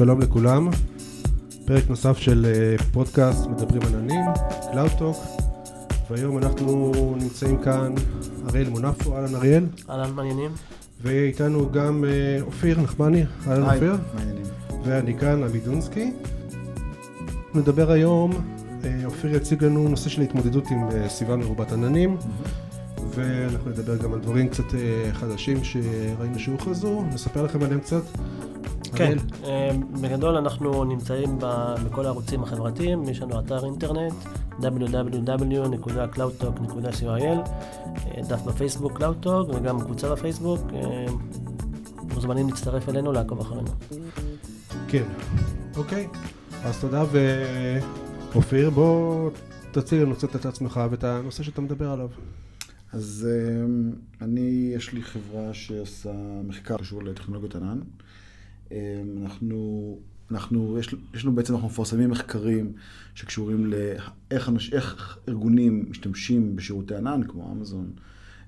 שלום לכולם. פרק נוסף של אה, פודקאסט מדברים עננים, Cloud Talk, והיום אנחנו נמצאים כאן, אריאל מונפו, אהלן אריאל. אהלן, מעניינים. ואיתנו גם אה, אופיר נחמני, אהלן אופיר. מעניינים. ואני כאן, אבי דונסקי. נדבר היום, אה, אופיר יציג לנו נושא של התמודדות עם סביבה מרובת עננים. ואנחנו נדבר גם על דברים קצת חדשים שראינו שהוכרזו, נספר לכם עליהם קצת. כן, אה, בגדול אנחנו נמצאים בכל הערוצים החברתיים, יש לנו אתר אינטרנט www.cloudtalk.coil, אה, דף בפייסבוק CloudTalk וגם קבוצה בפייסבוק, אה, מוזמנים להצטרף אלינו, לעקוב אחרינו. כן, אוקיי, אז תודה ואופיר, בוא תציג לנו קצת את עצמך ואת הנושא שאתה מדבר עליו. אז אני, יש לי חברה שעושה מחקר קשור לטכנולוגיות ענן. אמ, אנחנו, אנחנו, יש, יש לנו בעצם, אנחנו מפרסמים מחקרים שקשורים לאיך אנש, ארגונים משתמשים בשירותי ענן, כמו אמזון,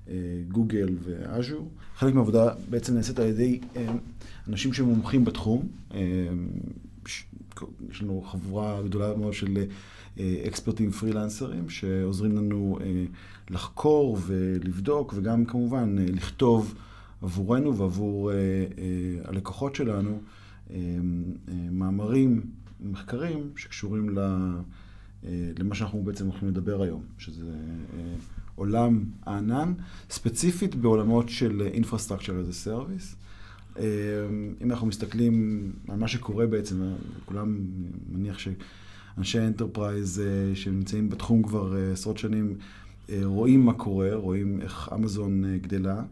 אה, גוגל ואז'ור. חלק מהעבודה בעצם נעשית על ידי אמ, אנשים שמומחים בתחום. אמ, יש לנו חבורה גדולה מאוד של אה, אקספרטים פרילנסרים שעוזרים לנו אה, לחקור ולבדוק וגם כמובן לכתוב. עבורנו ועבור uh, uh, הלקוחות שלנו uh, uh, מאמרים, מחקרים שקשורים ל, uh, למה שאנחנו בעצם הולכים לדבר היום, שזה uh, עולם הענן, ספציפית בעולמות של Infrastructure as a Service. Uh, אם אנחנו מסתכלים על מה שקורה בעצם, כולם, מניח שאנשי enterprise אה, שנמצאים בתחום כבר עשרות שנים, רואים מה קורה, רואים איך אמזון גדלה.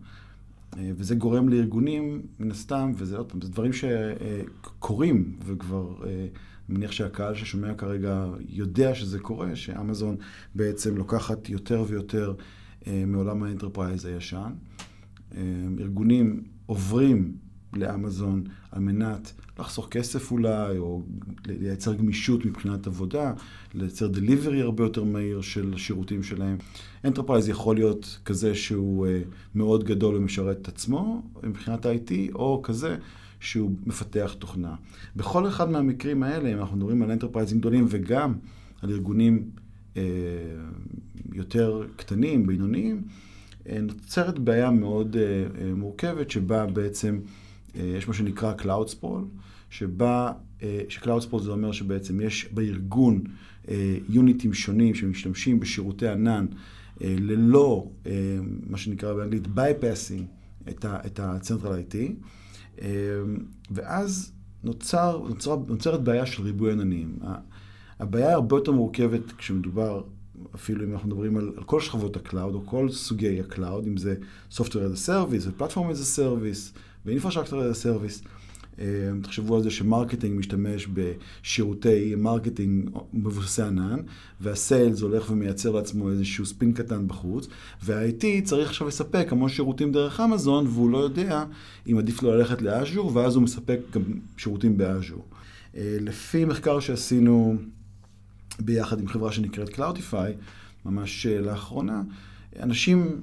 אה, וזה גורם לארגונים, מן הסתם, וזה עוד פעם, זה דברים שקורים, וכבר, אה, אני מניח שהקהל ששומע כרגע יודע שזה קורה, שאמזון בעצם לוקחת יותר ויותר אה, מעולם ה enterprise הישן. ארגונים עוברים לאמזון על מנת לחסוך כסף אולי, או לייצר גמישות מבחינת עבודה, לייצר delivery הרבה יותר מהיר של שירותים שלהם. enterprise יכול להיות כזה שהוא אה, מאוד גדול ומשרת את עצמו מבחינת ה-IT, או כזה שהוא מפתח תוכנה. בכל אחד מהמקרים האלה, אם אנחנו מדברים על enterprise ים גדולים וגם על ארגונים אה, יותר קטנים, בינוניים, uh, נוצרת בעיה מאוד uh, uh, מורכבת, שבה בעצם יש מה שנקרא Cloud Sprawl, שבה, אה, ש-Cloud Sport זה אומר שבעצם יש בארגון אה, יוניטים שונים שמשתמשים בשירותי ענן אה, ללא, מה שנקרא באנגלית, bypassing את ה-Central IT, ואז נוצר, נוצר, נוצרת בעיה של ריבוי עננים. הבעיה הרבה יותר מורכבת כשמדובר, אפילו אם אנחנו מדברים על, על כל שכבות ה cloud, או כל סוגי ה cloud, אם זה Software as a Service, ו-Platform as a Service, ו-Infrastructure as a Service. אה, תחשבו על זה ש marketing משתמש בשירותי marketing מבוססי ענן, וה sales הולך ומייצר לעצמו איזשהו ספין קטן בחוץ, וה-IT צריך עכשיו לספק המון שירותים דרך אמזון, והוא לא יודע אם עדיף לו ללכת ל Azure, ואז הוא מספק גם שירותים ב Azure. אה, לפי מחקר שעשינו ביחד עם חברה שנקראת Cloudify, ממש אה, לאחרונה, אנשים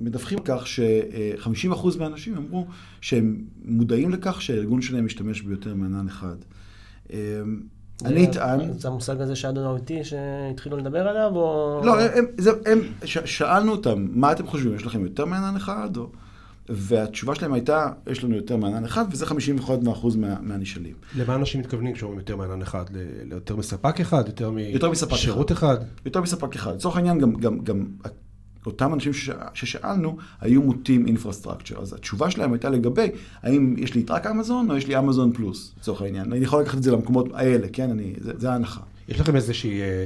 מדווחים כך ש-50% מהאנשים אמרו שהם מודעים לכך שהארגון שלהם משתמש ביותר מענן אחד. אמ, אני אטען... זה המושג הזה שאדונו איתי שהתחילו לדבר עליו, או... לא, הם, זה, הם, ש, שאלנו אותם, מה אתם חושבים, יש לכם יותר מענן אחד? או... והתשובה שלהם הייתה, יש לנו יותר מענן אחד, וזה 51% מה, מהנשאלים. למה אנשים מתכוונים כשאומרים יותר מענן אחד? ליותר מספק אחד? יותר, יותר מספק משירות אחד? אחד? יותר מספק אחד. לצורך העניין, גם, גם, גם אותם אנשים ששאלנו, היו מוטים אינפרסטרקצ'ר. אז התשובה שלהם הייתה לגבי, האם יש לי רק אמזון, או יש לי אמזון פלוס, לצורך העניין. אני יכול לקחת את זה למקומות האלה, כן? אני, זה, זה ההנחה. יש לכם איזושהי אה,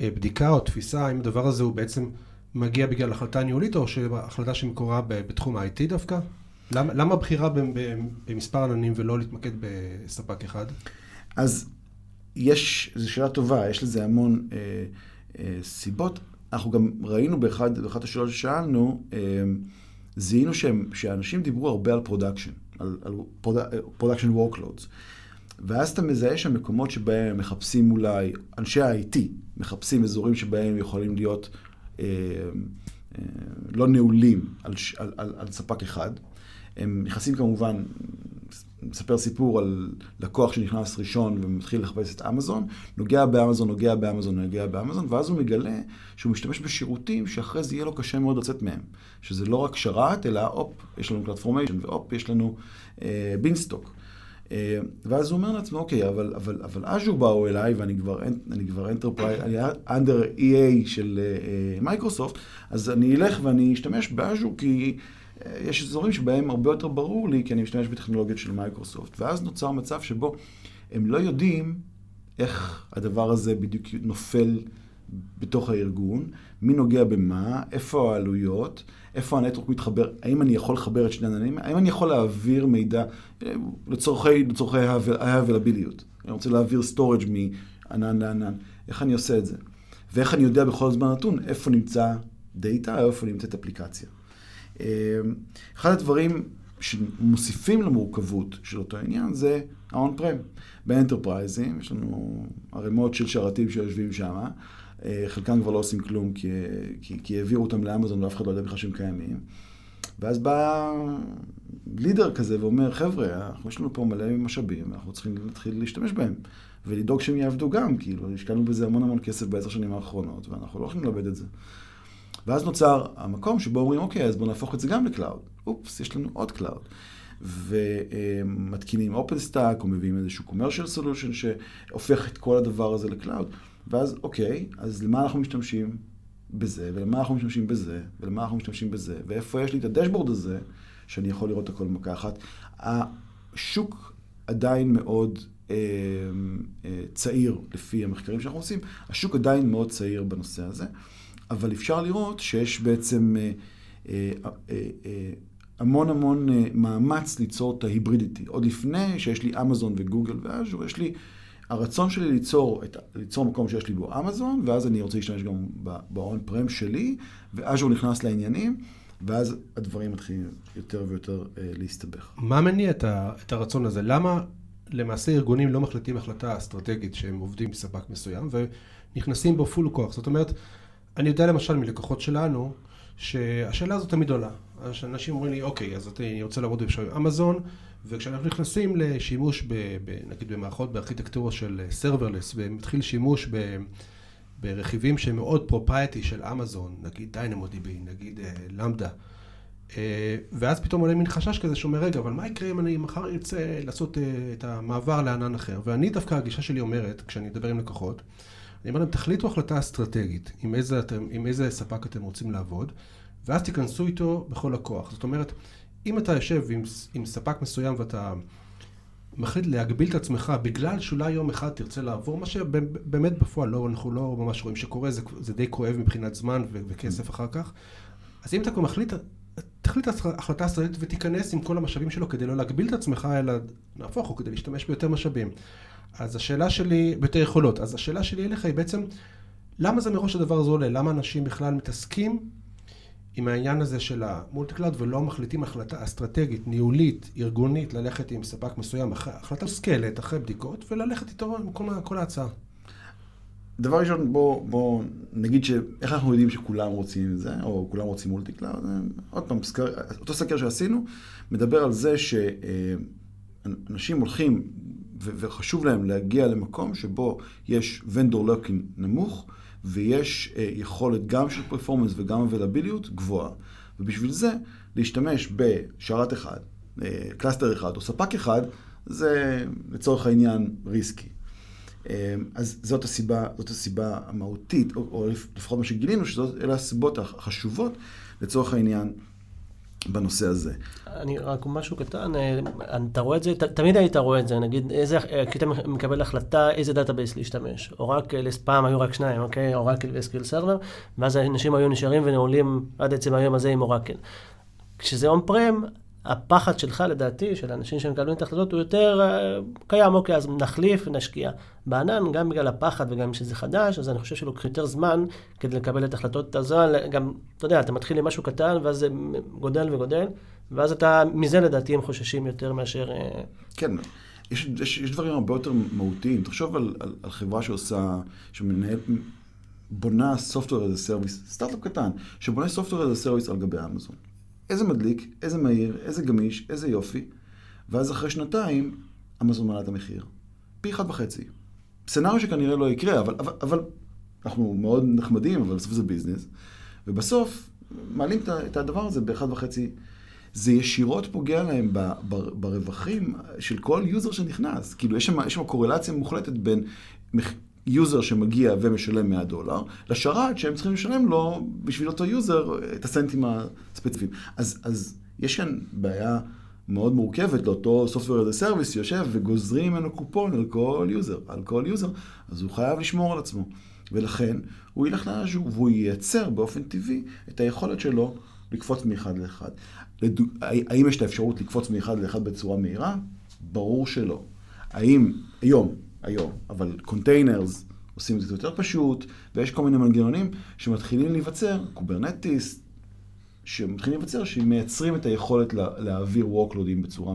אה, בדיקה או תפיסה, האם הדבר הזה הוא בעצם מגיע בגלל החלטה ניהולית, או החלטה שמקורה בתחום ה-IT דווקא? למה, למה בחירה במספר עננים ולא להתמקד בספק אחד? אז יש, זו שאלה טובה, יש לזה המון אה, אה, סיבות. אנחנו גם ראינו באחד, באחת השאלות ששאלנו, אה, זיהינו שהם, שאנשים דיברו הרבה על production, על, על production workloads. ואז אתה מזהה שם מקומות שבהם מחפשים אולי, אנשי ה-IT מחפשים אזורים שבהם יכולים להיות אה, אה, לא נעולים על, על, על, על ספק אחד. הם נכנסים כמובן מספר סיפור על לקוח שנכנס ראשון ומתחיל לחפש את אמזון, נוגע באמזון, נוגע באמזון, נוגע באמזון, ואז הוא מגלה שהוא משתמש בשירותים שאחרי זה יהיה לו קשה מאוד לצאת מהם. שזה לא רק שרת, אלא הופ, יש לנו CloudFormation, והופ, יש לנו אה, Beanstalk. אה, ואז הוא אומר לעצמו, אוקיי, אבל, אבל, אבל אג'ור באו אליי, ואני כבר, אני כבר enterprise, אני under EA של מייקרוסופט, אה, אז אני אלך ואני אשתמש באג'ור כי... יש אזורים שבהם הרבה יותר ברור לי, כי אני משתמש בטכנולוגיות של מייקרוסופט. ואז נוצר מצב שבו הם לא יודעים איך הדבר הזה בדיוק נופל בתוך הארגון, מי נוגע במה, איפה העלויות, איפה ה network מתחבר, האם אני יכול לחבר את שני עננים, האם אני יכול להעביר מידע אה, לצורכי, לצורכי ה-availability. אני רוצה להעביר storage מענן לענן, איך אני עושה את זה? ואיך אני יודע בכל זמן נתון איפה נמצא דאטה, איפה נמצאת אפליקציה. אמ, אחד הדברים שמוסיפים למורכבות של אותו עניין זה ה-on prem. ב enterprise ים יש לנו ערימות של שרתים שיושבים שם, אה, חלקם כבר לא עושים כלום כי, כי, כי העבירו אותם לאמזון ואף אחד לא יודע בכלל שהם קיימים. ואז בא leader כזה ואומר, חבר'ה, יש לנו פה מלא משאבים, אנחנו צריכים להתחיל להשתמש בהם. ולדאוג שהם יעבדו גם, כאילו, השקענו בזה המון המון כסף בעשר שנים האחרונות, ואנחנו לא יכולים לאבד את זה. ואז נוצר המקום שבו אומרים, אוקיי, אז בואו נהפוך את זה גם ל cloud. אופס, יש לנו עוד cloud. ומתקינים OpenStack, או מביאים איזשהו commercial solution שהופך את כל הדבר הזה ל cloud. ואז, אוקיי, אז למה אנחנו משתמשים בזה, ולמה אנחנו משתמשים בזה, ולמה אנחנו משתמשים בזה, ואיפה יש לי את ה dashboard הזה, שאני יכול לראות הכל במכה אחת. השוק עדיין מאוד אה, אה, צעיר, לפי המחקרים שאנחנו עושים, השוק עדיין מאוד צעיר בנושא הזה. אבל אפשר לראות שיש בעצם אה, אה, אה, המון המון מאמץ ליצור את ההיברידיטי. עוד לפני שיש לי אמזון וגוגל ואז'ור, יש לי, הרצון שלי ליצור, את, ליצור מקום שיש לי בו אמזון, ואז אני רוצה להשתמש גם בהון פרם שלי, ואז'ור נכנס לעניינים. ואז הדברים מתחילים יותר ויותר אה, להסתבך. מה מניע את, ה, את הרצון הזה? למה למעשה ארגונים לא מחליטים החלטה אסטרטגית שהם עובדים בספק מסוים ונכנסים בו בפול כוח? זאת אומרת, אני יודע למשל מלקוחות שלנו, שהשאלה הזאת תמיד עולה. אנשים אומרים לי, אוקיי, אז אני רוצה לעבוד עם אמזון, וכשאנחנו נכנסים לשימוש, ב, ב, נגיד במערכות בארכיטקטורה של serverless, ומתחיל שימוש ב, ברכיבים שהם מאוד proprietary של אמזון, נגיד DynamoDB, נגיד אה, Lambda, אה, ואז פתאום עולה מין חשש כזה שאומר, רגע, אבל מה יקרה אם אני מחר ארצה לעשות אה, את המעבר לענן אחר? ואני דווקא, הגישה שלי אומרת, כשאני מדבר עם לקוחות, אני אומר להם, תחליטו החלטה אסטרטגית עם איזה, אתם, עם איזה ספק אתם רוצים לעבוד, ואז תיכנסו איתו בכל הכוח. זאת אומרת, אם אתה יושב עם, עם ספק מסוים ואתה מחליט להגביל את עצמך בגלל שאולי יום אחד תרצה לעבור, מה שבאמת בפועל לא, אנחנו לא ממש רואים שקורה, זה, זה די כואב מבחינת זמן ו- וכסף אחר כך. אז אם אתה כבר מחליט, תחליט החלטה אסטרטגית ותיכנס עם כל המשאבים שלו כדי לא להגביל את עצמך, אלא נהפוך הוא כדי להשתמש ביותר משאבים. אז השאלה שלי, ביותר יכולות, אז השאלה שלי אליך היא בעצם, למה זה מראש הדבר הזה עולה? למה אנשים בכלל מתעסקים עם העניין הזה של ה multi-cloud ולא מחליטים החלטה אסטרטגית, ניהולית, ארגונית, ללכת עם ספק מסוים, החלטה מושכלת, אחרי בדיקות, וללכת איתו עם כל, כל ההצעה? דבר ראשון, בוא, בוא נגיד שאיך אנחנו יודעים שכולם רוצים את זה, או כולם רוצים multi-cloud, עוד פעם, סקר, אותו סקר שעשינו, מדבר על זה שאנשים הולכים וחשוב להם להגיע למקום שבו יש vendor lock-in נמוך, ויש uh, יכולת גם של performance וגם availability גבוהה. ובשביל זה, להשתמש בשרת אחד, cluster אחד או ספק אחד, זה לצורך העניין risky. Uh, אז זאת הסיבה, זאת הסיבה המהותית, או, או לפחות מה שגילינו, שאלה הסיבות החשובות לצורך העניין בנושא הזה. אני רק משהו קטן, אה, אתה רואה את זה, תמיד היית רואה את זה, נגיד, איזה, כי אתה מקבל החלטה איזה database להשתמש. Oracle, פעם היו רק שניים, אוקיי? Oracle ו SQL Server, ואז אנשים היו נשארים ונעולים עד עצם היום הזה עם Oracle. כשזה און פרם, הפחד שלך, לדעתי, של האנשים שמקבלים את ההחלטות, הוא יותר uh, קיים, אוקיי, אז נחליף, נשקיע. בענן, גם בגלל הפחד וגם שזה חדש, אז אני חושב שלוקח יותר זמן כדי לקבל את ההחלטות הזמן. גם, אתה יודע, אתה מתחיל עם משהו קטן, ואז זה גודל וגודל, ואז אתה, מזה לדעתי הם חוששים יותר מאשר... Uh... כן. יש, יש, יש דברים הרבה יותר מהותיים. תחשוב על, על, על חברה שעושה, שמנהל, בונה Software as a Service, סטארט-אפ קטן, שבונה Software as a Service על גבי אמזון. איזה מדליק, איזה מהיר, איזה גמיש, איזה יופי. ואז אחרי שנתיים, אמזון מעלה את המחיר. פי אחד וחצי. scenario שכנראה לא יקרה, אבל, אבל, אבל אנחנו מאוד נחמדים, אבל בסוף זה business. ובסוף, מעלים את הדבר הזה באחד וחצי. זה ישירות פוגע להם ברווחים של כל user שנכנס. כאילו, יש שם קורלציה מוחלטת בין user שמגיע ומשלם 100 דולר, לשרת שהם צריכים לשלם לו בשביל אותו user את הסנטים הספציפיים. אז, אז יש כאן בעיה מאוד מורכבת לאותו Software as a Service יושב וגוזרים ממנו קופון על כל user, על כל user, אז הוא חייב לשמור על עצמו. ולכן הוא ילך ל Azure והוא ייצר באופן טבעי את היכולת שלו לקפוץ מאחד לאחד. לדו... האם יש את האפשרות לקפוץ מאחד לאחד בצורה מהירה? ברור שלא. האם, היום, היום, אבל containers עושים את זה יותר פשוט, ויש כל מיני מנגנונים שמתחילים להיווצר, Kubernetes, שמתחילים להיווצר, שמייצרים את היכולת לה, להעביר workloadים בצורה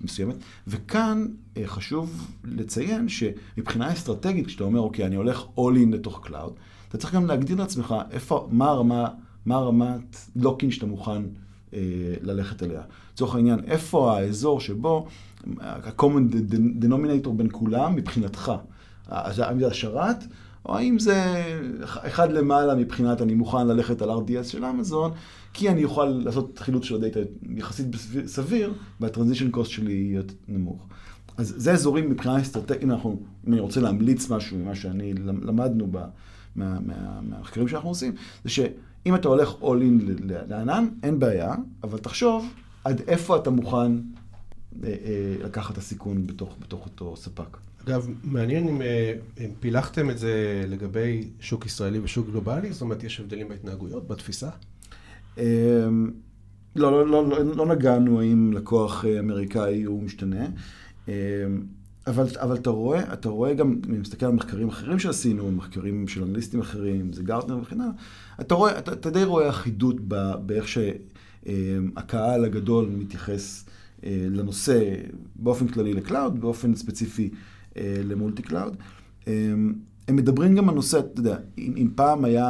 מסוימת. וכאן אה, חשוב לציין שמבחינה אסטרטגית, כשאתה אומר, אוקיי, אני הולך all in לתוך cloud, אתה צריך גם להגדיר לעצמך איפה, מה הרמה, מה הרמת lock-in שאתה מוכן ללכת אליה. לצורך העניין, איפה האזור שבו ה-common denominator בין כולם מבחינתך. האם זה השרת, או האם זה אחד למעלה מבחינת אני מוכן ללכת על RDS של אמזון, כי אני אוכל לעשות חילוץ של הדאטה יחסית סביר, והטרנזישן קוסט שלי יהיה נמוך. אז זה אזורים מבחינה אסטרטגית, אם, אם אני רוצה להמליץ משהו ממה שאני למדנו ב, מה, מה, מהמחקרים שאנחנו עושים, זה שאם אתה הולך all in לענן, אין בעיה, אבל תחשוב עד איפה אתה מוכן אה, אה, לקחת את הסיכון בתוך, בתוך אותו ספק. אגב, מעניין אם, אה, אם פילחתם את זה לגבי שוק ישראלי ושוק גלובלי, זאת אומרת, יש הבדלים בהתנהגויות, בתפיסה? אמ, לא, לא, לא, לא, לא נגענו האם לקוח אה, אמריקאי הוא משתנה, אמ, אבל, אבל אתה רואה, אתה רואה גם, אם מסתכל על מחקרים אחרים שעשינו, מחקרים של אנליסטים אחרים, זה גרטנר וכן הלאה, אתה רואה, אתה, אתה די רואה אחידות באיך שהקהל הגדול מתייחס אה, לנושא באופן כללי ל cloud, באופן ספציפי ל multi-cloud. הם מדברים גם על נושא, אתה יודע, אם, אם פעם היה,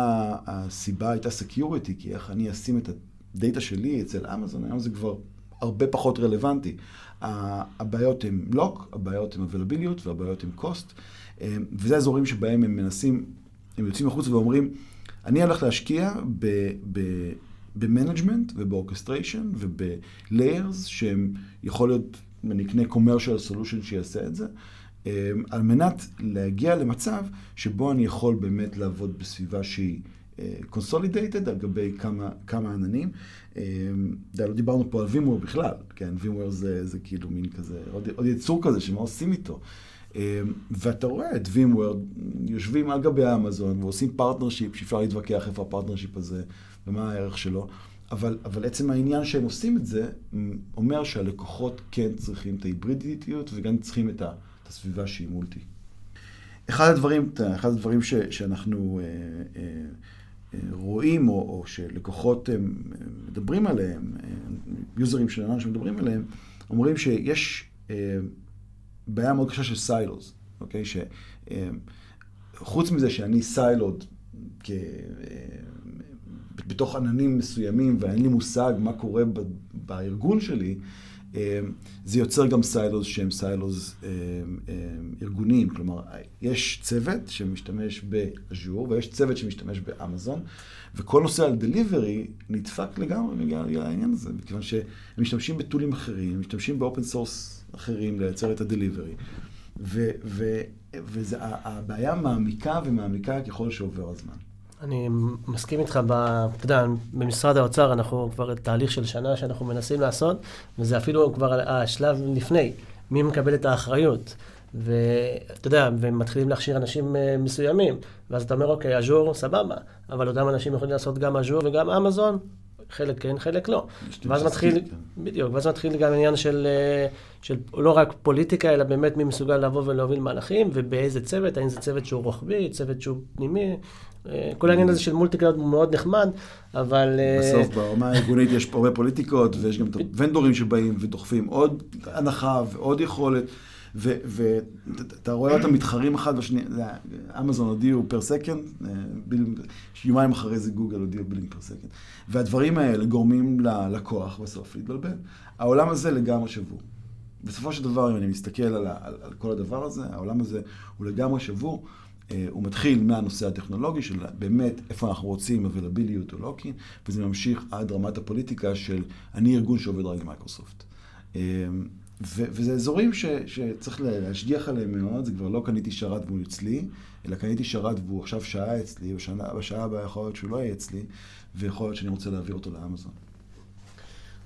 הסיבה הייתה security, כי איך אני אשים את ה data שלי אצל אמזון, היום זה כבר הרבה פחות רלוונטי. הבעיות הן lock, הבעיות הן availability והבעיות הן cost, אמ, וזה אזורים שבהם הם מנסים, הם יוצאים החוצה ואומרים, אני הולך להשקיע ב management וב orchestration וב layers שהם יכול להיות, אני אקנה commercial solution שיעשה את זה, אמ, על מנת להגיע למצב שבו אני יכול באמת לעבוד בסביבה שהיא consolidated אה, על גבי כמה, כמה עננים. אמ, לא דיברנו פה על VMware בכלל, כן, VMware זה, זה כאילו מין כזה, עוד, עוד יצור כזה שמה עושים איתו. אמ, ואתה רואה את VMware יושבים על גבי האמזון ועושים partnership, שאפשר להתווכח איפה ה partnership הזה ומה הערך שלו. אבל, אבל עצם העניין שהם עושים את זה, אומר שהלקוחות כן צריכים את ההיברידיות וגם צריכים את ה... את הסביבה שהיא multi. אחד הדברים, אחד הדברים ש, שאנחנו אה, אה, אה, רואים, או, או שלקוחות אה, מדברים עליהם, אה, יוזרים שלנו שמדברים עליהם, אומרים שיש אה, בעיה מאוד קשה של silos, אוקיי? שחוץ מזה שאני siloed כ... בתוך עננים מסוימים ואין לי מושג מה קורה בארגון שלי, זה יוצר גם silos שהם silos אמ, אמ, ארגוניים, כלומר, יש צוות שמשתמש ב Azure ויש צוות שמשתמש באמזון, וכל נושא ה delivery נדפק לגמרי בגלל העניין הזה, מכיוון שהם משתמשים בטולים אחרים, משתמשים ב open source אחרים לייצר את ה delivery. והבעיה מעמיקה ומעמיקה ככל שעובר הזמן. אני מסכים איתך, ב, אתה יודע, במשרד האוצר אנחנו כבר תהליך של שנה שאנחנו מנסים לעשות, וזה אפילו כבר השלב לפני, מי מקבל את האחריות. ואתה יודע, ומתחילים להכשיר אנשים אה, מסוימים, ואז אתה אומר, אוקיי, אג'ור, סבבה, אבל אותם אנשים יכולים לעשות גם אג'ור וגם אמזון, חלק כן, חלק לא. ואז מתחיל, כן. בדיוק, ואז מתחיל גם עניין של, של לא רק פוליטיקה, אלא באמת מי מסוגל לבוא ולהוביל מהלכים, ובאיזה צוות, האם זה צוות שהוא רוחבי, צוות שהוא פנימי, אה, כל העניין הזה של multi cloud הוא מאוד נחמד, אבל... אה, בסוף ברמה הארגונית יש הרבה פוליטיקות, ויש גם ונדורים שבאים ודוחפים עוד הנחה ועוד יכולת. ואתה רואה אותם מתחרים אחד בשני, אמזון הודיעו per second, אה, יומיים אחרי זה גוגל הודיעו billing per second. והדברים האלה גורמים ללקוח בסוף להתבלבל. העולם הזה לגמרי שבור. בסופו של דבר, אם אני מסתכל על, על, על כל הדבר הזה, העולם הזה הוא לגמרי שבור. אה, הוא מתחיל מהנושא הטכנולוגי של באמת איפה אנחנו רוצים availability או lock-in, וזה ממשיך עד רמת הפוליטיקה של אני ארגון שעובד רק עם מייקרוסופט. ו- וזה אזורים ש- שצריך להשגיח עליהם מאוד, זה כבר לא קניתי שרת והוא אצלי, אלא קניתי שרת והוא עכשיו שעה אצלי, בשנה, בשעה הבאה יכול להיות שהוא לא יהיה אצלי, ויכול להיות שאני רוצה להעביר אותו לאמזון.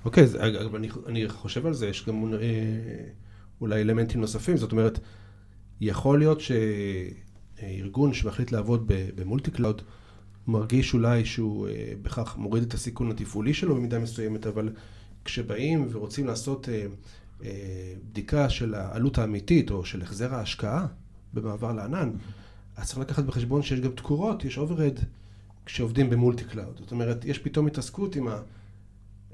אוקיי, אז אגב, אני, אני חושב על זה, יש גם אה, אולי אלמנטים נוספים, זאת אומרת, יכול להיות שארגון שמחליט לעבוד ב multi cloud, מרגיש אולי שהוא אה, בכך מוריד את הסיכון התפעולי שלו במידה מסוימת, אבל כשבאים ורוצים לעשות אה, בדיקה של העלות האמיתית או של החזר ההשקעה במעבר לענן, אז צריך לקחת בחשבון שיש גם תקורות, יש overhead כשעובדים ב multi cloud. זאת אומרת, יש פתאום התעסקות עם ה...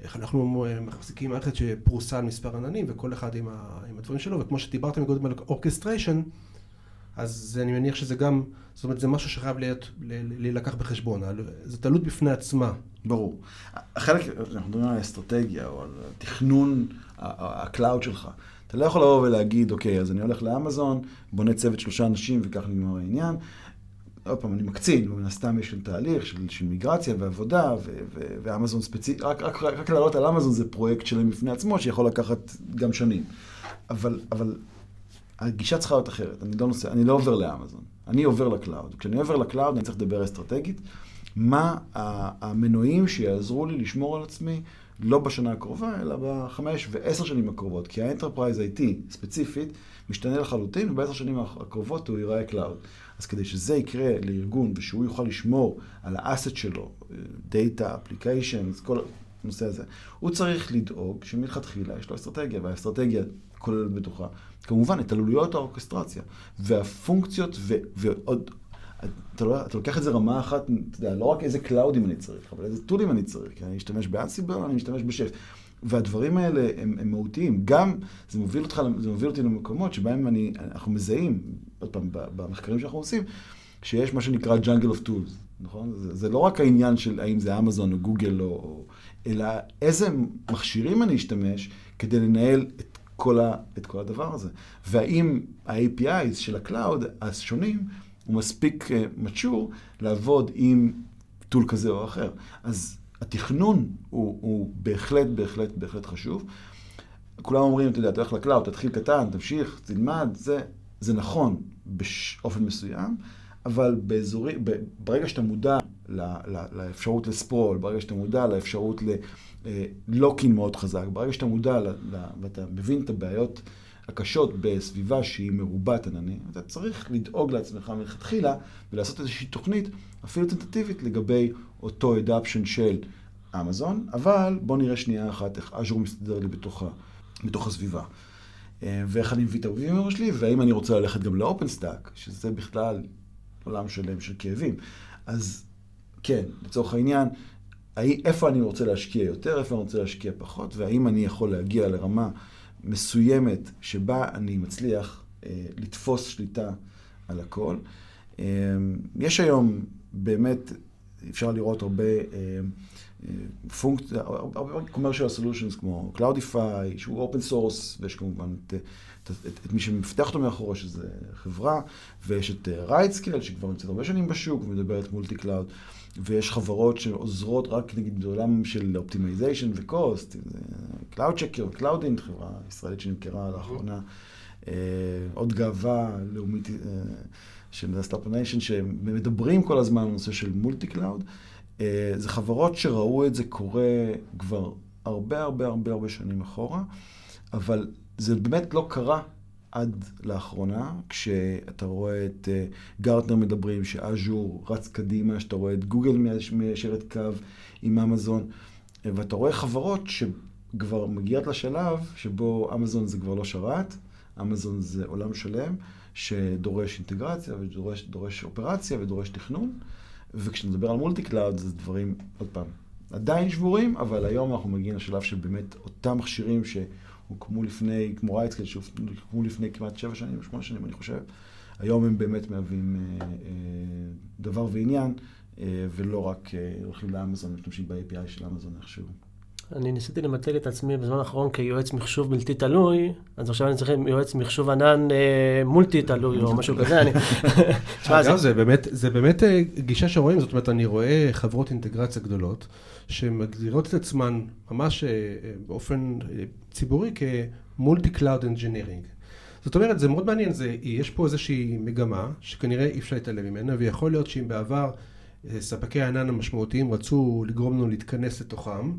איך אנחנו מחזיקים מערכת שפרוסה על מספר עננים, וכל אחד עם, ה, עם הדברים שלו, וכמו שדיברתם קודם על אורקסטריישן, אז אני מניח שזה גם, זאת אומרת, זה משהו שחייב להיות, להילקח בחשבון, זאת עלות בפני עצמה. ברור. החלק, אנחנו מדברים על אסטרטגיה, או על תכנון ה cloud שלך. אתה לא יכול לבוא ולהגיד, אוקיי, אז אני הולך לאמזון, בונה צוות שלושה אנשים וכך נגמר העניין. עוד פעם, אני מקצין, ומן הסתם יש כאן תהליך של, של מיגרציה ועבודה, ו, ו, ואמזון ספציפי, רק, רק, רק, רק לעלות על אמזון זה פרויקט שלם בפני עצמו, שיכול לקחת גם שנים. אבל, אבל הגישה צריכה להיות אחרת, אני לא, נוסע, אני לא עובר לאמזון, אני עובר ל cloud. כשאני עובר ל cloud אני צריך לדבר אסטרטגית, מה המנועים שיעזרו לי לשמור על עצמי, לא בשנה הקרובה, אלא בחמש ועשר שנים הקרובות, כי ה enterprise IT ספציפית משתנה לחלוטין, ובעשר שנים הקרובות הוא ייראה cloud. אז כדי שזה יקרה לארגון ושהוא יוכל לשמור על ה asset שלו, data, applications, כל הנושא הזה, הוא צריך לדאוג שמלכתחילה יש לו אסטרטגיה, והאסטרטגיה כוללת בתוכה כמובן את עלויות האורקסטרציה, והפונקציות ו- ועוד... אתה, לא, אתה לוקח את זה רמה אחת, אתה יודע, לא רק איזה קלאודים אני צריך, אבל איזה טולים אני צריך, כי אני אשתמש ב Ansible, אני אשתמש בשף. והדברים האלה הם, הם מהותיים. גם זה מוביל, אותך, זה מוביל אותי למקומות שבהם אני, אנחנו מזהים, עוד פעם, במחקרים שאנחנו עושים, שיש מה שנקרא jungle of tools, נכון? זה, זה לא רק העניין של האם זה אמזון או גוגל, או, אלא איזה מכשירים אני אשתמש כדי לנהל את כל, ה, את כל הדבר הזה. והאם ה-APIs של ה cloud השונים, הוא מספיק mature לעבוד עם tool כזה או אחר. אז התכנון הוא, הוא בהחלט, בהחלט, בהחלט חשוב. כולם אומרים, אתה יודע, אתה הולך ל cloud, תתחיל קטן, תמשיך, תלמד, זה, זה נכון באופן מסוים, אבל בזהירות, ברגע שאתה מודע לאפשרות ל sprawl, ברגע שאתה מודע לאפשרות ל lock-in מאוד חזק, ברגע שאתה מודע ואתה מבין את הבעיות הקשות בסביבה שהיא מרובת עננים, אתה צריך לדאוג לעצמך מלכתחילה ולעשות איזושהי תוכנית, אפילו טנטטיבית, לגבי אותו adoption של אמזון, אבל בוא נראה שנייה אחת איך אג'ור מסתדר לי בתוך, בתוך הסביבה. ואיך אני מביא את העובדים שלי, והאם אני רוצה ללכת גם ל OpenStack, שזה בכלל עולם שלם של כאבים. אז כן, לצורך העניין, איפה אני רוצה להשקיע יותר, איפה אני רוצה להשקיע פחות, והאם אני יכול להגיע לרמה מסוימת שבה אני מצליח אה, לתפוס שליטה על הכל. אה, יש היום באמת, אפשר לראות הרבה אה, פונקציה, הרבה commercial solutions כמו Cloudify, שהוא open source, ויש כמובן את, את, את, את מי שמפתח אותו מאחורה, שזה חברה, ויש את RightScale, שכבר נמצאת הרבה שנים בשוק ומדברת multi cloud. ויש חברות שעוזרות רק נגיד בעולם של optimization ו cost, CloudCheckr, Cloudyn, חברה ישראלית שנמכרה לאחרונה, עוד גאווה לאומית של סטארטאפ ניישן, שמדברים כל הזמן על נושא של multi cloud. זה חברות שראו את זה קורה כבר הרבה הרבה הרבה הרבה שנים אחורה, אבל זה באמת לא קרה עד לאחרונה, כשאתה רואה את גרטנר מדברים שאז'ור רץ קדימה, שאתה רואה את גוגל מיישרת קו עם אמזון, ואתה רואה חברות שכבר מגיעות לשלב שבו אמזון זה כבר לא שרת, אמזון זה עולם שלם שדורש אינטגרציה ודורש אופרציה ודורש תכנון, וכשנדבר על multi cloud זה דברים, עוד פעם, עדיין שבורים, אבל היום אנחנו מגיעים לשלב שבאמת אותם מכשירים ש... הוקמו לפני, כמו רייטסקל, שהוקמו לפני כמעט שבע שנים, שמונה שנים, אני חושב. היום הם באמת מהווים אה, אה, דבר ועניין, אה, ולא רק הולכים לאמזון, משתמשים ב-API של אמזון איכשהו. אני ניסיתי למתג את עצמי בזמן האחרון כיועץ מחשוב בלתי תלוי, אז עכשיו אני צריך יועץ מחשוב ענן אה, מולטי תלוי או משהו כזה. אני... תשמע, זה... זה באמת, זה באמת אה, גישה שרואים, זאת אומרת, אני רואה חברות אינטגרציה גדולות, שמגדירות את עצמן ממש אה, באופן ציבורי כ multi cloud engineering. זאת אומרת, זה מאוד מעניין, זה, יש פה איזושהי מגמה שכנראה אי אפשר להתעלם ממנה, ויכול להיות שאם בעבר ספקי הענן המשמעותיים רצו לגרום לנו להתכנס לתוכם, אה,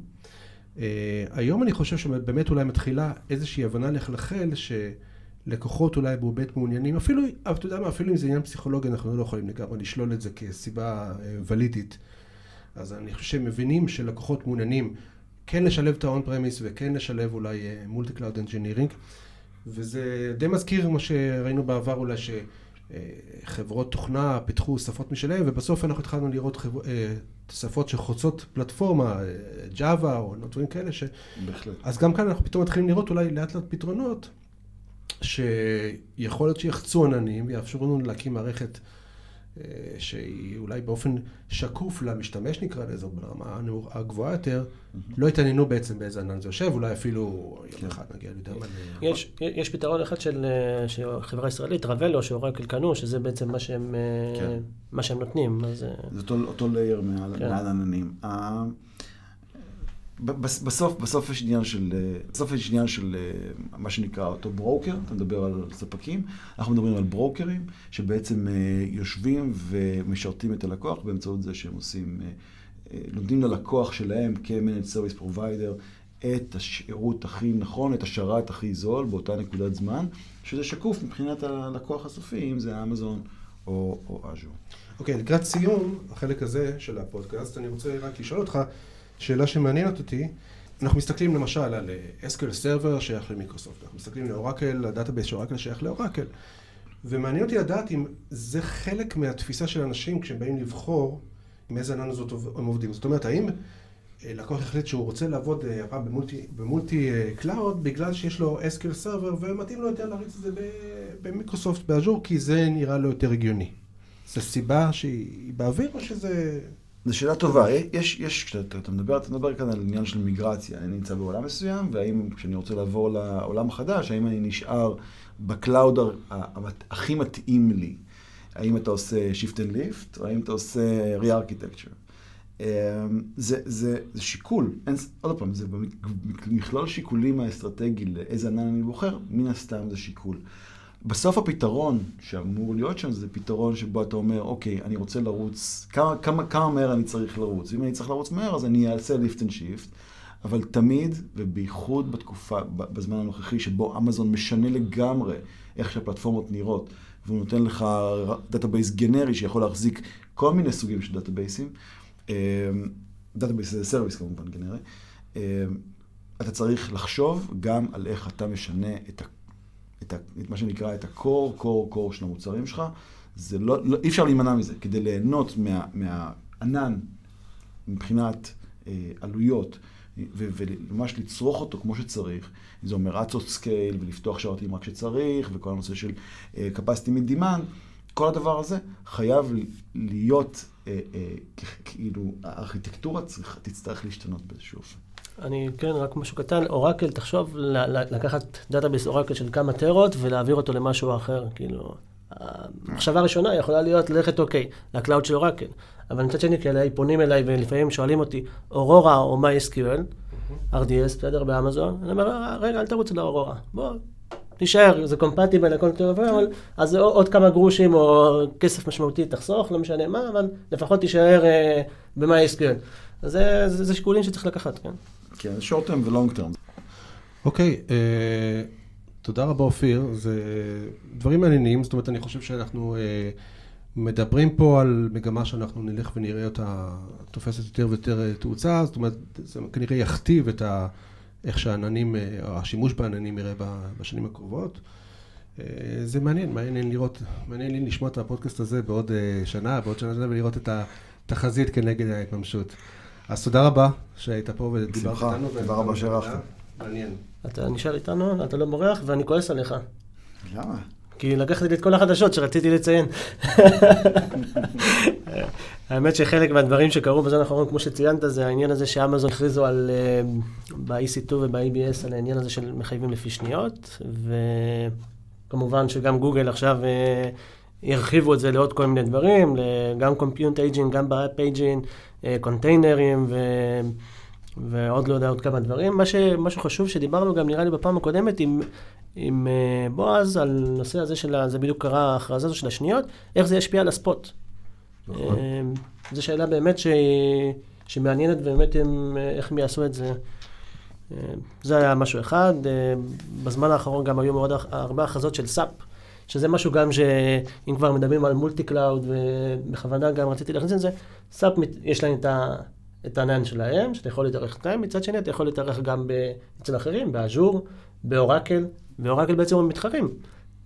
היום אני חושב שבאמת אולי מתחילה איזושהי הבנה לחלחל שלקוחות אולי באמת מעוניינים, אפילו, אתה יודע מה, אפילו אם זה עניין פסיכולוגי, אנחנו לא יכולים לגמרי לשלול את זה כסיבה אה, ולידית. אז אני חושב שהם מבינים שלקוחות מעוניינים כן לשלב את ה-on premise וכן לשלב אולי multi cloud engineering. וזה די מזכיר מה שראינו בעבר אולי שחברות תוכנה פיתחו שפות משלהם ובסוף אנחנו התחלנו לראות חבר... אה, שפות שחוצות פלטפורמה, Java או דברים כאלה, ש... בהחלט. אז גם כאן אנחנו פתאום מתחילים לראות אולי לאט לאט פתרונות, שיכול להיות שיחצו עננים ויאפשרו לנו להקים מערכת אה, שהיא אולי באופן שקוף למשתמש נקרא לזה, או ברמה הגבוהה יותר, לא התעניינו בעצם באיזה ענן זה יושב, אולי אפילו יום כן. אחד נגיע ליותר מלא. יש, יש פתרון אחד של, אה, של חברה ישראלית, רבלו, שאורקל קנו, שזה בעצם מה שהם, אה, כן. נותנים. זה אותו, לייר כן. מעל עננים. בסוף, בסוף יש עניין של, בסוף יש עניין של מה שנקרא אותו ברוקר, אתה מדבר על ספקים, אנחנו מדברים על ברוקרים שבעצם אה, יושבים ומשרתים את הלקוח באמצעות זה שהם עושים, אה, אה, נותנים ללקוח שלהם כ-Managed Service Provider את השירות הכי נכון, את השרת הכי זול באותה נקודת זמן, שזה שקוף מבחינת הלקוח הסופי, אם זה אמזון או אז'ור. אוקיי, אוקיי, לקראת סיום החלק הזה של הפודקאסט, אני רוצה רק לשאול אותך, שאלה שמעניינת אותי, אנחנו מסתכלים למשל על SQL Server שייך למיקרוסופט, אנחנו מסתכלים לאורקל, ה database של אורקל שייך לאורקל. ומעניין אותי לדעת אם זה חלק מהתפיסה של אנשים כשהם באים לבחור עם איזה ענן הזאת הם עובדים. זאת אומרת, האם אה, לקוח החליט שהוא רוצה לעבוד אה, הפעם ב multi, ב multi cloud בגלל שיש לו SQL Server ומתאים לו יותר להריץ את זה במיקרוסופט באז'ור כי זה נראה לו יותר הגיוני. זו סיבה שהיא באוויר או שזה... זו שאלה טובה. יש, יש, כשאתה מדבר, אתה מדבר כאן על עניין של מיגרציה. אני נמצא בעולם מסוים, והאם כשאני רוצה לעבור לעולם החדש, האם אני נשאר ב cloud הכי מתאים לי? האם אתה עושה shift and lift, או האם אתה עושה re-architecture? אמ, זה, זה, זה שיקול, אין, עוד פעם, זה במכלול שיקולים האסטרטגי לאיזה ענן אני בוחר, מן הסתם זה שיקול. בסוף הפתרון שאמור להיות שם זה פתרון שבו אתה אומר, אוקיי, אני רוצה לרוץ, כמה, כמה, כמה מהר אני צריך לרוץ? אם אני צריך לרוץ מהר אז אני אעשה lift and shift, אבל תמיד, ובייחוד בתקופה, בזמן הנוכחי שבו אמזון משנה לגמרי איך שהפלטפורמות נראות, והוא נותן לך database גנרי שיכול להחזיק כל מיני סוגים של database ים, database זה service כמובן גנרי, אמ, אתה צריך לחשוב גם על איך אתה משנה את את, ה, את מה שנקרא, את ה core, core, core של המוצרים שלך. זה לא, לא, אי אפשר להימנע מזה. כדי ליהנות מה, מהענן מבחינת אה, עלויות, ו- וממש לצרוך אותו כמו שצריך, זה אומר לעשות scale ולפתוח שרתים רק כשצריך, וכל הנושא של אה, capacity meet demand, כל הדבר הזה חייב להיות, אה, אה, כאילו, הארכיטקטורה צריך, תצטרך להשתנות באיזשהו אופן. אני, כן, רק משהו קטן, אורקל, תחשוב לקחת database אורקל של כמה טרות ולהעביר אותו למשהו אחר, כאילו, המחשבה הראשונה יכולה להיות ללכת אוקיי, ל cloud של אורקל, אבל מצד שני, כאלה פונים אליי ולפעמים שואלים אותי, אורורה או MySQL, RDS, בסדר, באמזון, אני אומר, רגע, אל תרוץ לאורורה, בוא, תישאר, זה קומפטיבל לכל טוב, אבל אז עוד כמה גרושים או כסף משמעותי תחסוך, לא משנה מה, אבל לפחות תישאר אה, ב-MySQL. זה, זה, זה שיקולים שצריך לקחת, כן. כן, short term ו-long term. אוקיי, אה, תודה רבה אופיר, זה דברים מעניינים, זאת אומרת אני חושב שאנחנו uh, מדברים פה על מגמה שאנחנו נלך ונראה אותה תופסת יותר ויותר אה, תאוצה, זאת אומרת זה כנראה יכתיב את ה... איך שהעננים, או השימוש בעננים יראה בשנים הקרובות. זה מעניין, מעניין לראות, מעניין לי לשמוע את הפודקאסט הזה בעוד שנה, בעוד שנה ולראות את התחזית כנגד ההתממשות. אז תודה רבה שהיית פה ודיברת איתנו. תודה רבה שהערכת. מעניין. אתה נשאר איתנו, אתה לא מורח, ואני כועס עליך. למה? כי לקחתי לי את כל החדשות שרציתי לציין. האמת שחלק מהדברים שקרו בזמן האחרון, כמו שציינת, זה העניין הזה שאמזון הכריזו על, אה, ב-EC2 וב- EBS, על העניין הזה של מחייבים לפי שניות, וכמובן שגם גוגל עכשיו אה, הרחיבו את זה לעוד כל מיני דברים, גם compute engine, גם ב app engine, container ים, ו... ועוד לא יודע עוד כמה דברים. מה, ש, משהו חשוב שדיברנו גם נראה לי בפעם הקודמת עם, עם uh, בועז על נושא הזה של, זה בדיוק קרה ההכרזה הזו של השניות, איך זה ישפיע על ה spot. נכון. Uh, זו שאלה באמת ש, שמעניינת באמת הם, איך הם יעשו את זה. זה היה משהו אחד. בזמן האחרון גם היו מאוד הרבה הכרזות של סאפ. שזה משהו גם שאם כבר מדברים על multi cloud, ובכוונה גם רציתי להכניס את זה, סאפ יש להם את ה... את הענן שלהם, שאתה יכול להתארח איתם, מצד שני אתה יכול להתארח גם אצל אחרים, באז'ור, באורקל, ואורקל בעצם הם מתחרים.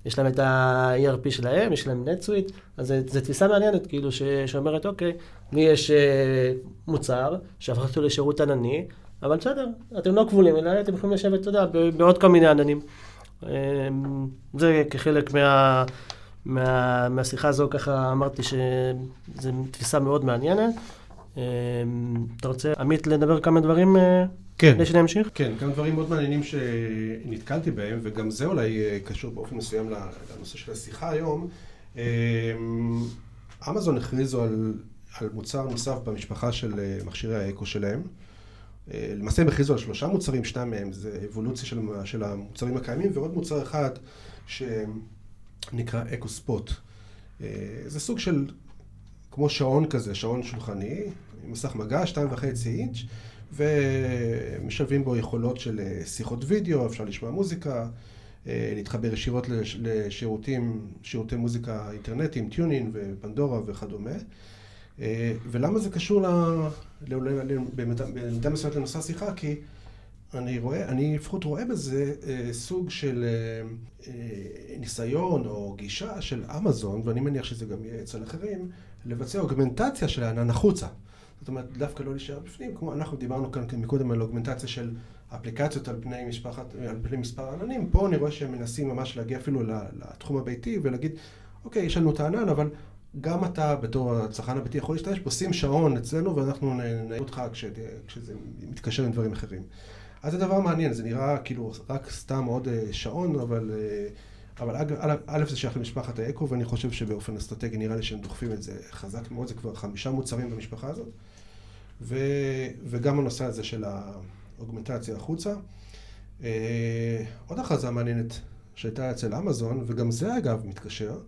יש להם את ה-ERP שלהם, יש להם NetSuite, אז זו תפיסה מעניינת, כאילו, ש, שאומרת, אוקיי, לי יש uh, מוצר שהפך אותו לשירות ענני, אבל בסדר, אתם לא כבולים, אלא אתם יכולים לשבת, אתה יודע, בעוד כל מיני עננים. Um, זה כחלק מה, מה, מהשיחה הזו, ככה אמרתי שזו תפיסה מאוד מעניינת. אמ, אתה רוצה, עמית, לדבר כמה דברים? אה, כן. לפני שנמשיך? כן, כמה דברים מאוד מעניינים שנתקלתי בהם, וגם זה אולי אה, קשור באופן מסוים לנושא של השיחה היום. אמ, אמזון הכריזו על, על מוצר נוסף במשפחה של אה, מכשירי האקו שלהם. למעשה הם הכריזו על שלושה מוצרים, שניים מהם זה אבולוציה של, של המוצרים הקיימים, ועוד מוצר אחד שנקרא אקו ספוט. זה סוג של כמו שעון כזה, שעון שולחני, עם מסך מגע, שתיים וחצי אינץ', ומשלבים בו יכולות של אה, שיחות וידאו, אפשר לשמוע מוזיקה, אה, להתחבר ישירות לשירותים, שירותי מוזיקה אינטרנטיים, טיונין ופנדורה וכדומה. אה, ולמה זה קשור במידה מסוימת לנושא השיחה? כי אני רואה, אני לפחות רואה בזה סוג של ניסיון או גישה של אמזון, ואני מניח שזה גם יהיה אצל אחרים, לבצע אוגמנטציה של הענן החוצה. זאת אומרת, דווקא לא להישאר בפנים, כמו אנחנו דיברנו כאן מקודם על אוגמנטציה של אפליקציות על פני, משפחת, על פני מספר עננים, פה אני רואה שהם מנסים ממש להגיע אפילו לתחום הביתי ולהגיד, אוקיי, יש לנו את הענן, אבל גם אתה בתור הצרכן הביתי יכול להשתמש בו, שים שעון אצלנו ואנחנו ננהל אותך כש, כשזה מתקשר עם דברים אחרים. אז זה דבר מעניין, זה נראה כאילו רק סתם עוד אה, שעון, אבל... אה, אבל א', זה שייך למשפחת האקו, ואני חושב שבאופן אסטרטגי נראה לי שהם דוחפים את זה חזק מאוד, זה כבר חמישה מוצרים במשפחה הזאת. ו, וגם הנושא הזה של האוגמנטציה החוצה. אה, עוד הכרזה מעניינת שהייתה אצל אמזון, וגם זה אגב מתקשר,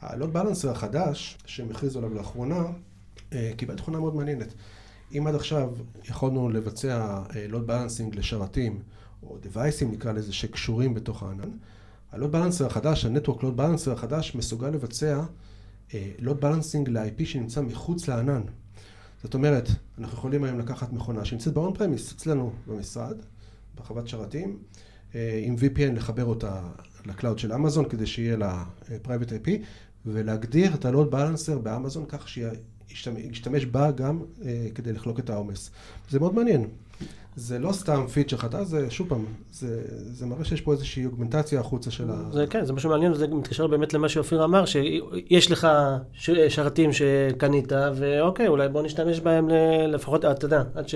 הלוט בלנסר החדש, שהם הכריזו עליו לאחרונה, אה, קיבל תכונה מאוד מעניינת. אם עד עכשיו יכולנו לבצע load balancing לשרתים, או device ים נקרא לזה, שקשורים בתוך הענן, ה load balancer החדש, ה network load balancer החדש, מסוגל לבצע load balancing ל-IP שנמצא מחוץ לענן. זאת אומרת, אנחנו יכולים היום לקחת מכונה שנמצאת ב-on premise אצלנו במשרד, בחוות שרתים, אה, עם VPN לחבר אותה ל cloud של אמזון כדי שיהיה לה אה, private IP, ולהגדיר את הלוד בלנסר באמזון כך שישתמש בה גם אה, כדי לחלוק את העומס. זה מאוד מעניין. זה לא סתם פיצ'ר חדש, זה שוב פעם, זה, זה מראה שיש פה איזושהי אוגמנטציה החוצה של ה... זה כן, זה משהו מעניין, וזה מתקשר באמת למה שאופיר אמר, שיש לך שרתים שקנית, ואוקיי, אולי בוא נשתמש בהם לפחות, אתה יודע, עד ש...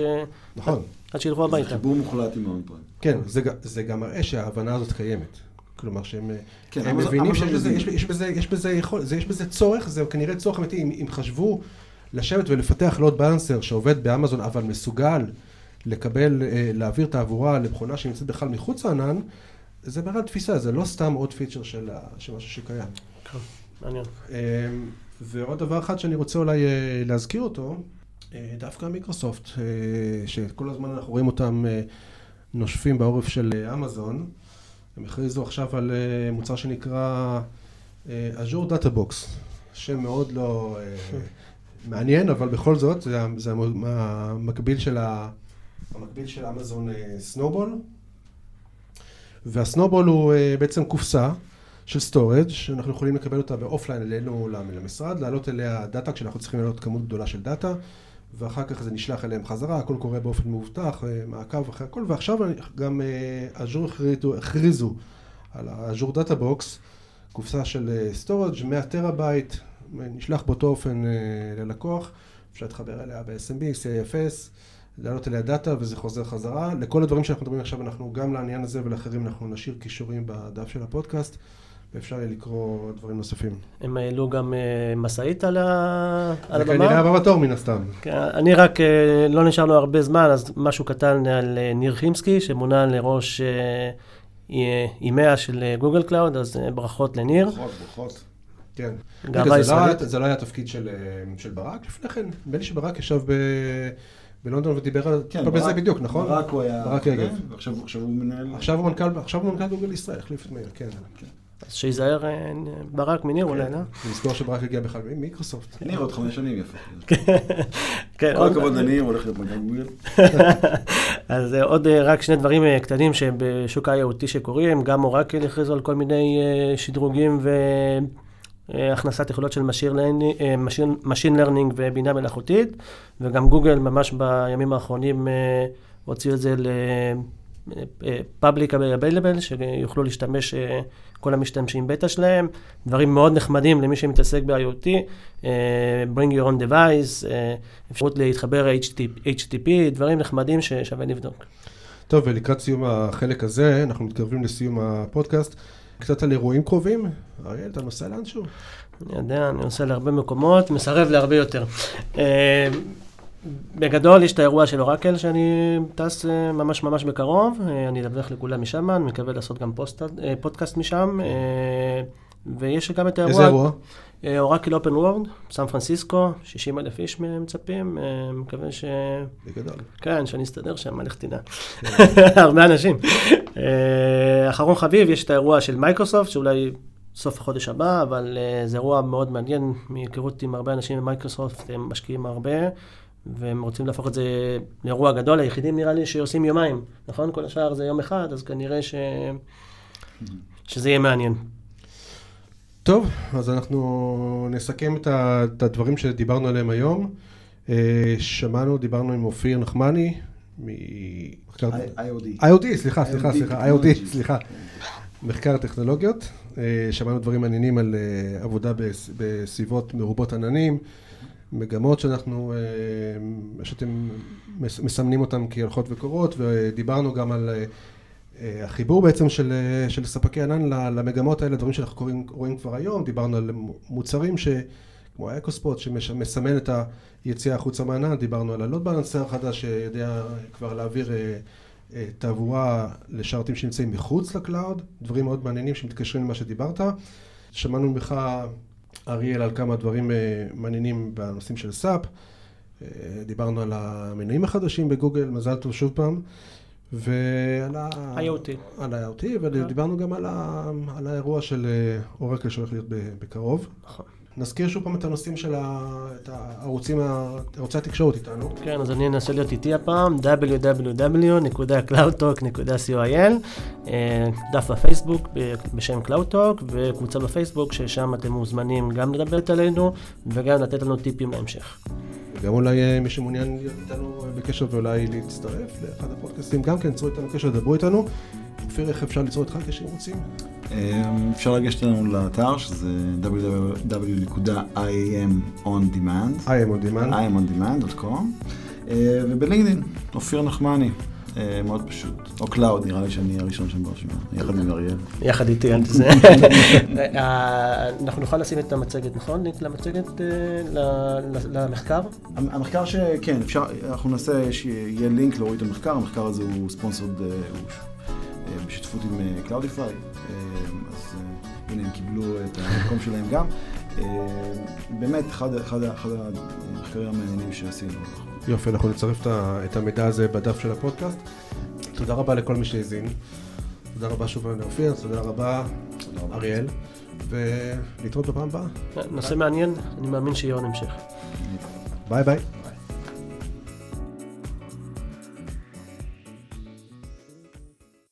נכון. עד שילכו הביתה. זה חיבור מוחלט עם האונפריים. כן, זה, זה גם מראה שההבנה הזאת קיימת. כלומר שהם כן, הם מבינים שיש בזה, יש, יש, בזה, יש, בזה יכול, זה, יש בזה צורך, זה כנראה צורך אמיתי, אם, אם חשבו לשבת ולפתח לוד בלנסר שעובד באמזון אבל מסוגל לקבל, אה, להעביר תעבורה למכונה שנמצאת בכלל מחוץ לענן, זה בכלל תפיסה, זה לא סתם עוד פיצ'ר של, של משהו שקיים. כן, מעניין. אמ, ועוד דבר אחד שאני רוצה אולי אה, להזכיר אותו, אה, דווקא מיקרוסופט, שכל הזמן אנחנו רואים אותם נושפים בעורף של אמזון, הם הכריזו עכשיו על מוצר שנקרא Azure Data Box, שם מאוד לא מעניין, אבל בכל זאת, זה, זה המקביל של אמזון Snowball. אה, וה Snowball הוא אה, בעצם קופסה של storage שאנחנו יכולים לקבל אותה ב offline אלינו למשרד, להעלות אליה דאטה כשאנחנו צריכים להעלות כמות גדולה של דאטה ואחר כך זה נשלח אליהם חזרה, הכל קורה באופן מאובטח, אה, מעקב אחרי הכל, ועכשיו גם Azure הכריזו על ה Azure Data Box קופסה של storage 100 טראבייט, נשלח באותו אופן אה, ללקוח, אפשר להתחבר אליה ב-SMB, CIFS, להעלות אליה דאטה וזה חוזר חזרה. לכל הדברים שאנחנו מדברים עכשיו, אנחנו גם לעניין הזה ולאחרים אנחנו נשאיר קישורים בדף של הפודקאסט. ואפשר יהיה לקרוא דברים נוספים. הם העלו גם אה, משאית על, הבמה? זה כנראה הבא בתור מן הסתם. כן, אני רק, אה, לא נשאר לנו הרבה זמן, אז משהו קטן על uh, ניר חימסקי, שמונה לראש EMEA של Google Cloud, אז ברכות לניר. ברכות, ברכות. כן. זה, לא היה, זה לא היה תפקיד של, של ברק לפני כן? נדמה לי שברק ישב ב... בלונדון ודיבר על כן, בזה בדיוק, נכון? ברק הוא היה... ברק רגב. ועכשיו הוא מנהל... עכשיו הוא מנכ"ל, עכשיו הוא מנכ"ל גוגל ישראל, החליף את מאיר, כן. כן. אז שייזהר אה, ברק מניר אולי, לא? נזכור שברק הגיע בכלל ממיקרוסופט. ניר עוד חמש שנים יפה. כן. כל הכבוד לניר, הולך להיות מנכ"ל גוגל. אז אה, עוד אה, רק שני דברים קטנים שבשוק ה-IoT שקורים, גם אורקל הכריזו על כל מיני שדרוגים והכנסת יכולות של Machine Learning ובינה מלאכותית, וגם גוגל ממש בימים האחרונים הוציאו את זה ל... public available, שיוכלו להשתמש כל המשתמשים בטא שלהם, דברים מאוד נחמדים למי שמתעסק ב-IoT, uh, bring your own device, uh, אפשרות להתחבר HTTP, דברים נחמדים ששווה לבדוק. טוב, ולקראת סיום החלק הזה, אנחנו מתקרבים לסיום הפודקאסט. קצת על אירועים קרובים. אריאל, אתה נוסע לאנשהו? אני יודע, אני נוסע להרבה מקומות, מסרב להרבה יותר. בגדול יש את האירוע של אורקל שאני טס אה, ממש ממש בקרוב, אה, אני אדווח לכולם משם, אני מקווה לעשות גם פוסט, אה, פודקאסט משם, ויש גם את האירוע... איזה אירוע? Oracle OpenWorld, סן פרנסיסקו, 60 אלף איש מצפים, מקווה ש... בגדול. כן, שאני אסתדר שם, מה לך תדע. הרבה אנשים. אחרון חביב, יש את האירוע של מייקרוסופט, שאולי סוף החודש הבא, אבל זה אירוע מאוד מעניין, מהיכרות עם הרבה אנשים במייקרוסופט, הם משקיעים הרבה. והם רוצים להפוך את זה לאירוע גדול, היחידים נראה לי שעושים יומיים, נכון? כל השאר זה יום אחד, אז כנראה ש... שזה יהיה מעניין. טוב, אז אנחנו נסכם את הדברים שדיברנו עליהם היום. אה, שמענו, דיברנו עם אופיר נחמני, מ... IOD. IOD, סליחה, סליחה, סליחה, IOD, סליחה. מחקר טכנולוגיות. אה, שמענו דברים מעניינים על אה, עבודה בסביבות מרובות עננים. מגמות שאנחנו, אה, שאתם מסמנים אותן כהולכות וקורות, ודיברנו גם על אה, החיבור בעצם של, אה, של ספקי ענן למגמות האלה, דברים שאנחנו קוראים, רואים כבר היום, דיברנו על מוצרים ש... כמו האקוספוט שמסמן את היציאה החוצה מהענן, דיברנו על ה load balancer החדש שיודע כבר להעביר תעבורה לשרתים שנמצאים מחוץ ל cloud, דברים מאוד מעניינים שמתקשרים למה שדיברת. שמענו ממך אריאל על כמה דברים אה, מעניינים בנושאים של סאפ. אה, דיברנו על המנויים החדשים בגוגל, מזל טוב שוב פעם. ועל ה-IoT. על ה-IoT, ודיברנו גם על, ה... על האירוע של אה, אורקל שהולך להיות בקרוב. נכון. נזכיר שוב פעם את הנושאים של הערוצים, ערוצי התקשורת איתנו. כן, אז אני אנסה להיות איתי הפעם, www.cloudtalk.co.il, אה, דף בפייסבוק בשם CloudTalk, וקבוצה בפייסבוק ששם אתם מוזמנים גם לדבר עלינו וגם לתת לנו טיפים להמשך. וגם אולי אה, מי שמעוניין להיות איתנו בקשר ואולי להצטרף לאחד הפודקאסטים, גם כן, צרו איתנו קשר, דברו איתנו. אופיר, איך אפשר ליצור איתך קשר אם רוצים? אמ, אפשר לגשת אלינו לאתר שזה www.iamonDemand iamonDemand.com אה, ובלינקדאין, אופיר נחמני. אה, מאוד פשוט. או Cloud, נראה לי שאני הראשון שם ברשימה, יחד עם אריאל. יחד איתי, אל תזה. אה, אנחנו נוכל לשים את המצגת, נכון? למצגת למחקר? המחקר שכן, אפשר, אנחנו נעשה, יהיה לינק להוריד את המחקר, המחקר הזה הוא sponsored, הוא בשותפות עם Cloudify. אז אה, הנה הם קיבלו את המקום שלהם גם. באמת, אחד, אחד, אחד המחקרים המעניינים שעשינו. יופי, אנחנו נצרף את המידע הזה בדף של הפודקאסט. תודה רבה לכל מי שהאזין. תודה רבה שוב לאופיר, תודה רבה אריאל, ולהתראות בפעם הבאה. נושא מעניין, אני מאמין שיהיה עוד המשך. ביי ביי.